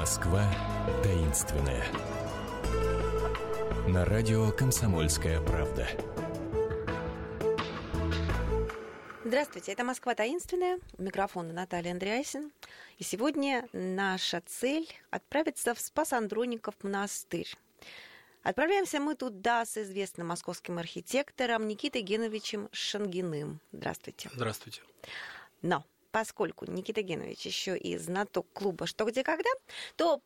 Москва таинственная. На радио «Комсомольская правда». Здравствуйте, это Москва таинственная. У микрофона Наталья Андреасин. И сегодня наша цель – отправиться в Спас-Андроников монастырь. Отправляемся мы туда с известным московским архитектором Никитой Геновичем Шангиным. Здравствуйте. Здравствуйте. Но поскольку Никита Генович еще и знаток клуба «Что, где, когда», то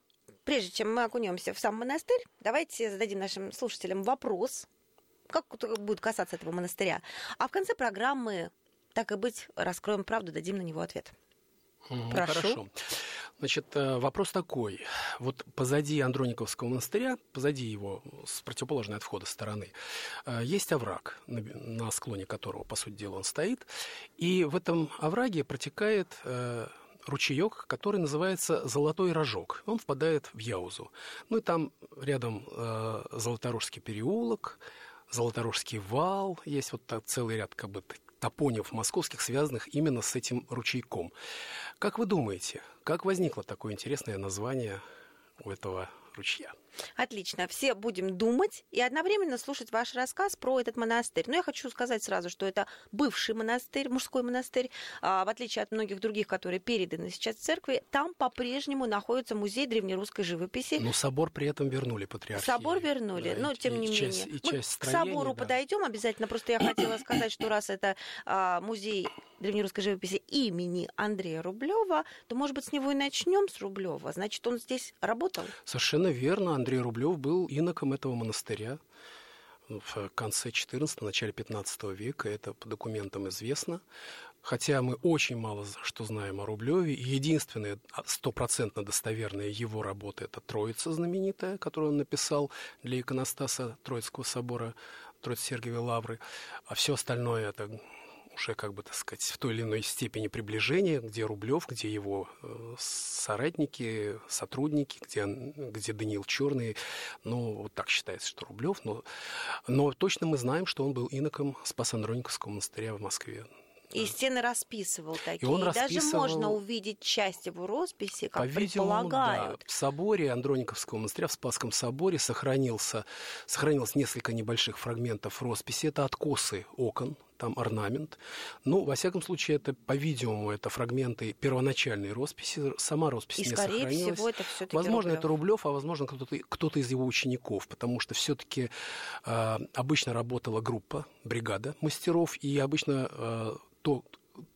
прежде чем мы окунемся в сам монастырь, давайте зададим нашим слушателям вопрос, как будет касаться этого монастыря. А в конце программы, так и быть, раскроем правду, дадим на него ответ. Прошу. Хорошо. Значит, э, вопрос такой. Вот позади Андрониковского монастыря, позади его, с противоположной от входа стороны, э, есть овраг, на склоне которого, по сути дела, он стоит. И в этом овраге протекает э, ручеек, который называется Золотой Рожок. Он впадает в Яузу. Ну и там рядом Золоторожский переулок, Золоторожский вал, есть вот целый ряд как бы топонимов московских, связанных именно с этим ручейком. Как вы думаете, как возникло такое интересное название у этого ручья? Отлично. Все будем думать и одновременно слушать ваш рассказ про этот монастырь. Но я хочу сказать сразу, что это бывший монастырь, мужской монастырь. А, в отличие от многих других, которые переданы сейчас в церкви, там по-прежнему находится музей древнерусской живописи. Но собор при этом вернули патриархии. Собор вернули, да, но тем не часть, менее. Мы к собору да. подойдем обязательно. Просто я хотела сказать, что раз это а, музей древнерусской живописи имени Андрея Рублева, то, может быть, с него и начнем с Рублева. Значит, он здесь работал? Совершенно верно. Андрей Рублев был иноком этого монастыря в конце XIV, начале XV века, это по документам известно. Хотя мы очень мало что знаем о Рублеве. Единственная стопроцентно достоверная его работа – это «Троица» знаменитая, которую он написал для иконостаса Троицкого собора Троиц-Сергиевой Лавры. А все остальное – это уже, как бы, так сказать, в той или иной степени приближения, где Рублев, где его э, соратники, сотрудники, где, где Даниил Черный. Ну, вот так считается, что Рублев. Но, но точно мы знаем, что он был иноком Спас-Андрониковского монастыря в Москве. И стены расписывал такие. И, он и расписывал... даже можно увидеть часть его росписи, как предполагают. Да. В соборе Андрониковского монастыря, в Спасском соборе, сохранился, сохранилось несколько небольших фрагментов росписи. Это откосы окон, там орнамент. Ну, во всяком случае, это, по-видимому, это фрагменты первоначальной росписи. Сама роспись и, не скорее сохранилась. всего, это все Возможно, Рублев. это Рублев, а возможно, кто-то, кто-то из его учеников, потому что все-таки э, обычно работала группа, бригада мастеров, и обычно э, то,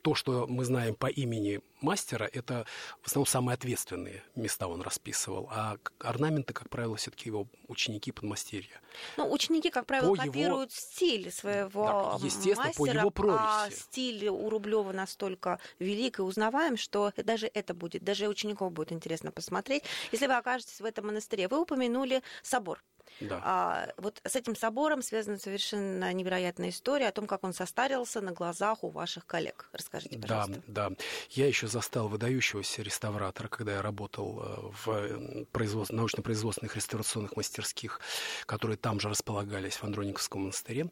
то, что мы знаем по имени мастера, это в основном самые ответственные места он расписывал, а орнаменты, как правило, все-таки его ученики подмастерья. Ну, ученики, как правило, по копируют его... стиль своего да, естественно, мастера, по его провиси. а стиль у Рублева настолько велик и узнаваем, что даже это будет, даже учеников будет интересно посмотреть. Если вы окажетесь в этом монастыре, вы упомянули собор. Да. А, вот с этим собором связана совершенно невероятная история о том, как он состарился на глазах у ваших коллег. Расскажите, пожалуйста. Да, да. Я еще застал выдающегося реставратора, когда я работал э, в производств... научно-производственных реставрационных мастерских, которые там же располагались в Андрониковском монастыре.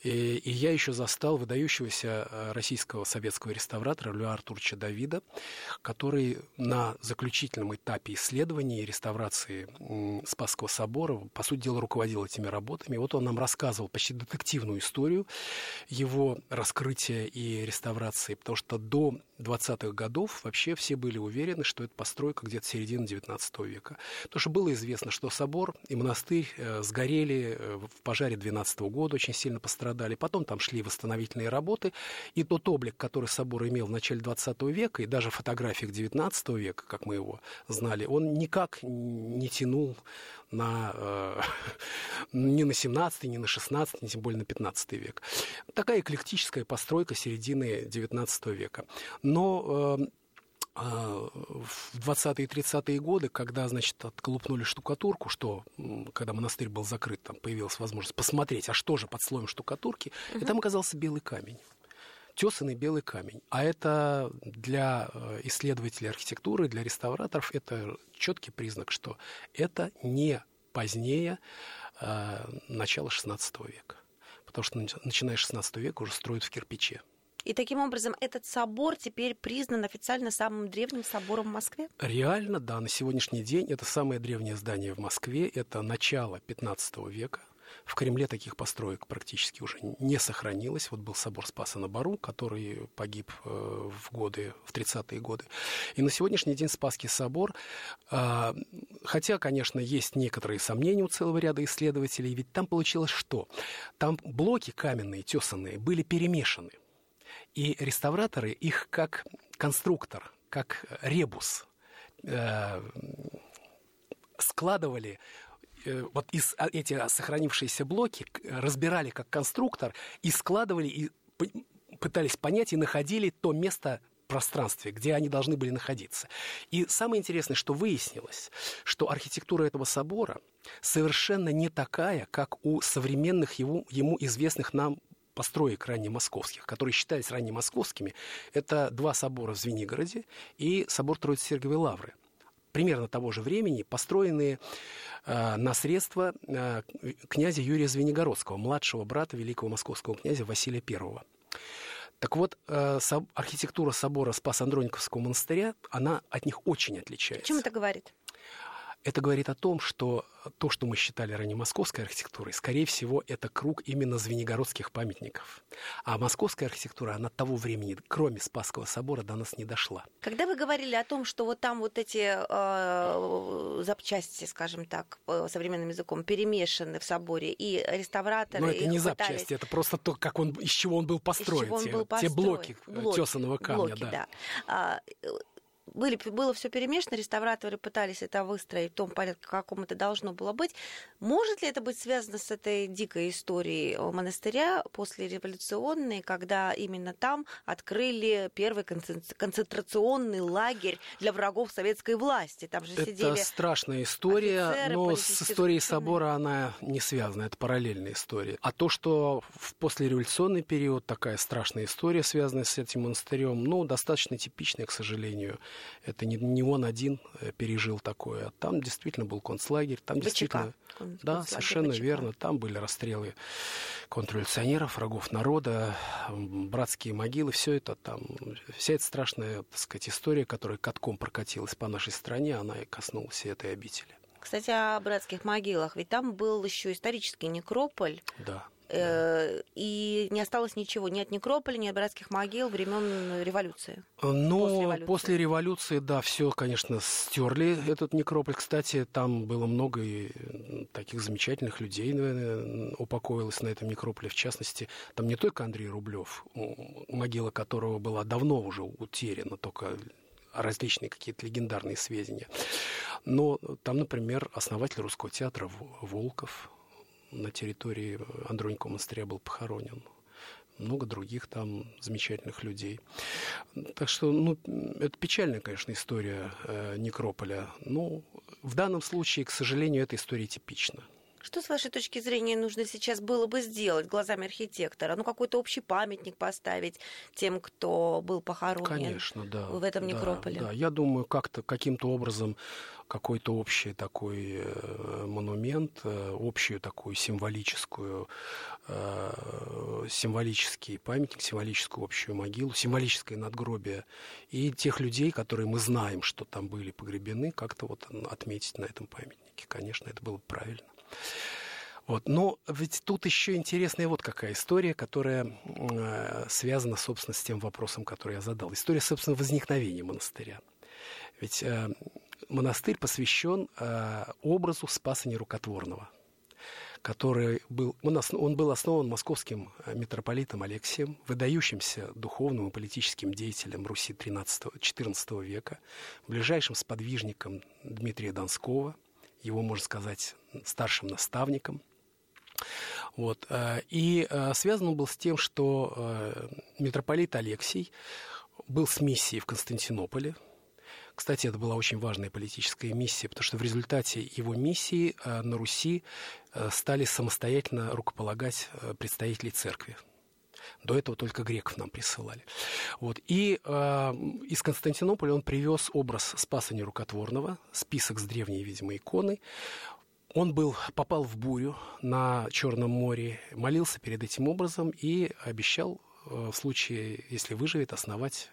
И, и я еще застал выдающегося э, российского советского реставратора Льва Артурча Давида, который на заключительном этапе исследований и реставрации Спасского собора, по сути дела, руководил этими работами. Вот он нам рассказывал почти детективную историю его раскрытия и реставрации, потому что до 20-х годов вообще все были уверены, что это постройка где-то середины 19 века. Потому что было известно, что собор и монастырь э, сгорели э, в пожаре 12 года, очень сильно пострадали. Потом там шли восстановительные работы, и тот облик, который собор имел в начале 20 века, и даже в фотографиях 19 века, как мы его знали, он никак не тянул на, э, ни на 17, ни на 16, ни тем более на 15 век. Такая эклектическая постройка середины 19 века. Но э, а, в 20-е и 30-е годы, когда, значит, отколупнули штукатурку, что, когда монастырь был закрыт, там появилась возможность посмотреть, а что же под слоем штукатурки, угу. и там оказался белый камень тесанный белый камень. А это для э, исследователей архитектуры, для реставраторов, это четкий признак, что это не позднее э, начала XVI века. Потому что начиная с XVI века уже строят в кирпиче И таким образом этот собор теперь признан официально самым древним собором в Москве? Реально, да, на сегодняшний день это самое древнее здание в Москве, это начало 15 века. В Кремле таких построек практически уже не сохранилось. Вот был собор Спаса на Бару, который погиб э, в годы, в 30-е годы. И на сегодняшний день Спасский собор, а, хотя, конечно, есть некоторые сомнения у целого ряда исследователей, ведь там получилось что? Там блоки каменные, тесанные, были перемешаны. И реставраторы их как конструктор, как ребус э, складывали э, вот из а, эти сохранившиеся блоки разбирали как конструктор и складывали и пытались понять и находили то место пространстве, где они должны были находиться. И самое интересное, что выяснилось, что архитектура этого собора совершенно не такая, как у современных ему, ему известных нам построек раннемосковских, которые считались раннемосковскими, это два собора в Звенигороде и собор Троицы-Сергиевой Лавры примерно того же времени, построенные э, на средства э, князя Юрия Звенигородского, младшего брата великого московского князя Василия I. Так вот, э, архитектура собора Спас-Андрониковского монастыря, она от них очень отличается. Чем это говорит? Это говорит о том, что то, что мы считали ранее московской архитектурой, скорее всего, это круг именно звенигородских памятников. А московская архитектура, она того времени, кроме Спасского собора, до нас не дошла. Когда вы говорили о том, что вот там вот эти э, запчасти, скажем так, современным языком, перемешаны в соборе, и реставраторы... Но это не пытались... запчасти, это просто то, как он, из чего он был построен. Из чего он был построен. Те блоки, блоки тесаного камня, блоки, да. да. Были, было все перемешано, реставраторы пытались это выстроить в том порядке, каком это должно было быть. Может ли это быть связано с этой дикой историей монастыря после революционной, когда именно там открыли первый концентрационный лагерь для врагов советской власти? Там же это сидели страшная история, но с историей собора она не связана, это параллельная история. А то, что в послереволюционный период такая страшная история, связанная с этим монастырем, ну, достаточно типичная, к сожалению. Это не, не он один э, пережил такое. Там действительно был концлагерь, там ВЧК. действительно... Да, совершенно ВЧК. верно. Там были расстрелы контрреволюционеров, врагов народа, братские могилы, все это там, вся эта страшная, так сказать, история, которая катком прокатилась по нашей стране, она и коснулась этой обители. Кстати, о братских могилах. Ведь там был еще исторический некрополь. Да. Э, и не осталось ничего, ни от некрополя, ни от братских могил времен революции. Ну, после революции. после революции, да, все, конечно, стерли этот некрополь. Кстати, там было много и таких замечательных людей, наверное, упокоилось на этом некрополе. В частности, там не только Андрей Рублев, могила которого была давно уже утеряна, только различные какие-то легендарные сведения. Но там, например, основатель русского театра Волков, на территории Андроникова монастыря был похоронен. Много других там замечательных людей. Так что, ну, это печальная, конечно, история э, некрополя. Но в данном случае, к сожалению, эта история типична. Что, с вашей точки зрения, нужно сейчас было бы сделать глазами архитектора? Ну, какой-то общий памятник поставить тем, кто был похоронен Конечно, да, в этом некрополе? Да, да. я думаю, как-то каким-то образом какой-то общий такой э, монумент, э, общую такую символическую, э, символический памятник, символическую общую могилу, символическое надгробие. И тех людей, которые мы знаем, что там были погребены, как-то вот отметить на этом памятнике. Конечно, это было бы правильно. Вот. Но ведь тут еще интересная вот какая история, которая э, связана, собственно, с тем вопросом, который я задал. История, собственно, возникновения монастыря. Ведь э, монастырь посвящен э, образу Спаса Нерукотворного, который был, он, был основан московским э, митрополитом Алексием, выдающимся духовным и политическим деятелем Руси XIII-XIV века, ближайшим сподвижником Дмитрия Донского, его, можно сказать, старшим наставником. Вот. Э, и э, связан он был с тем, что э, митрополит Алексий был с миссией в Константинополе. Кстати, это была очень важная политическая миссия, потому что в результате его миссии на Руси стали самостоятельно рукополагать представителей церкви. До этого только греков нам присылали. Вот. И э, из Константинополя он привез образ Спаса Нерукотворного, список с древней, видимо, иконой. Он был, попал в бурю на Черном море, молился перед этим образом и обещал в случае, если выживет, основать,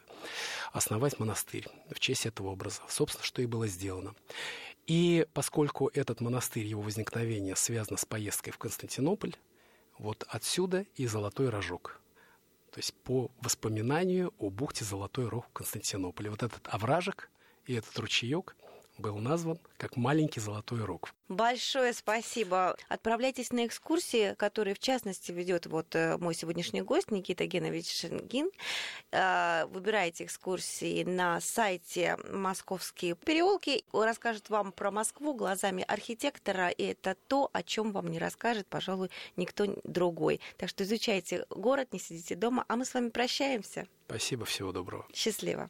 основать монастырь в честь этого образа. Собственно, что и было сделано. И поскольку этот монастырь, его возникновение связано с поездкой в Константинополь, вот отсюда и Золотой Рожок. То есть по воспоминанию о бухте Золотой Рог в Константинополе. Вот этот овражек и этот ручеек – был назван как «Маленький золотой рог». Большое спасибо. Отправляйтесь на экскурсии, которые, в частности, ведет вот э, мой сегодняшний гость Никита Генович Шенгин. Э, выбирайте экскурсии на сайте «Московские переулки». Расскажет вам про Москву глазами архитектора, и это то, о чем вам не расскажет, пожалуй, никто другой. Так что изучайте город, не сидите дома, а мы с вами прощаемся. Спасибо, всего доброго. Счастливо.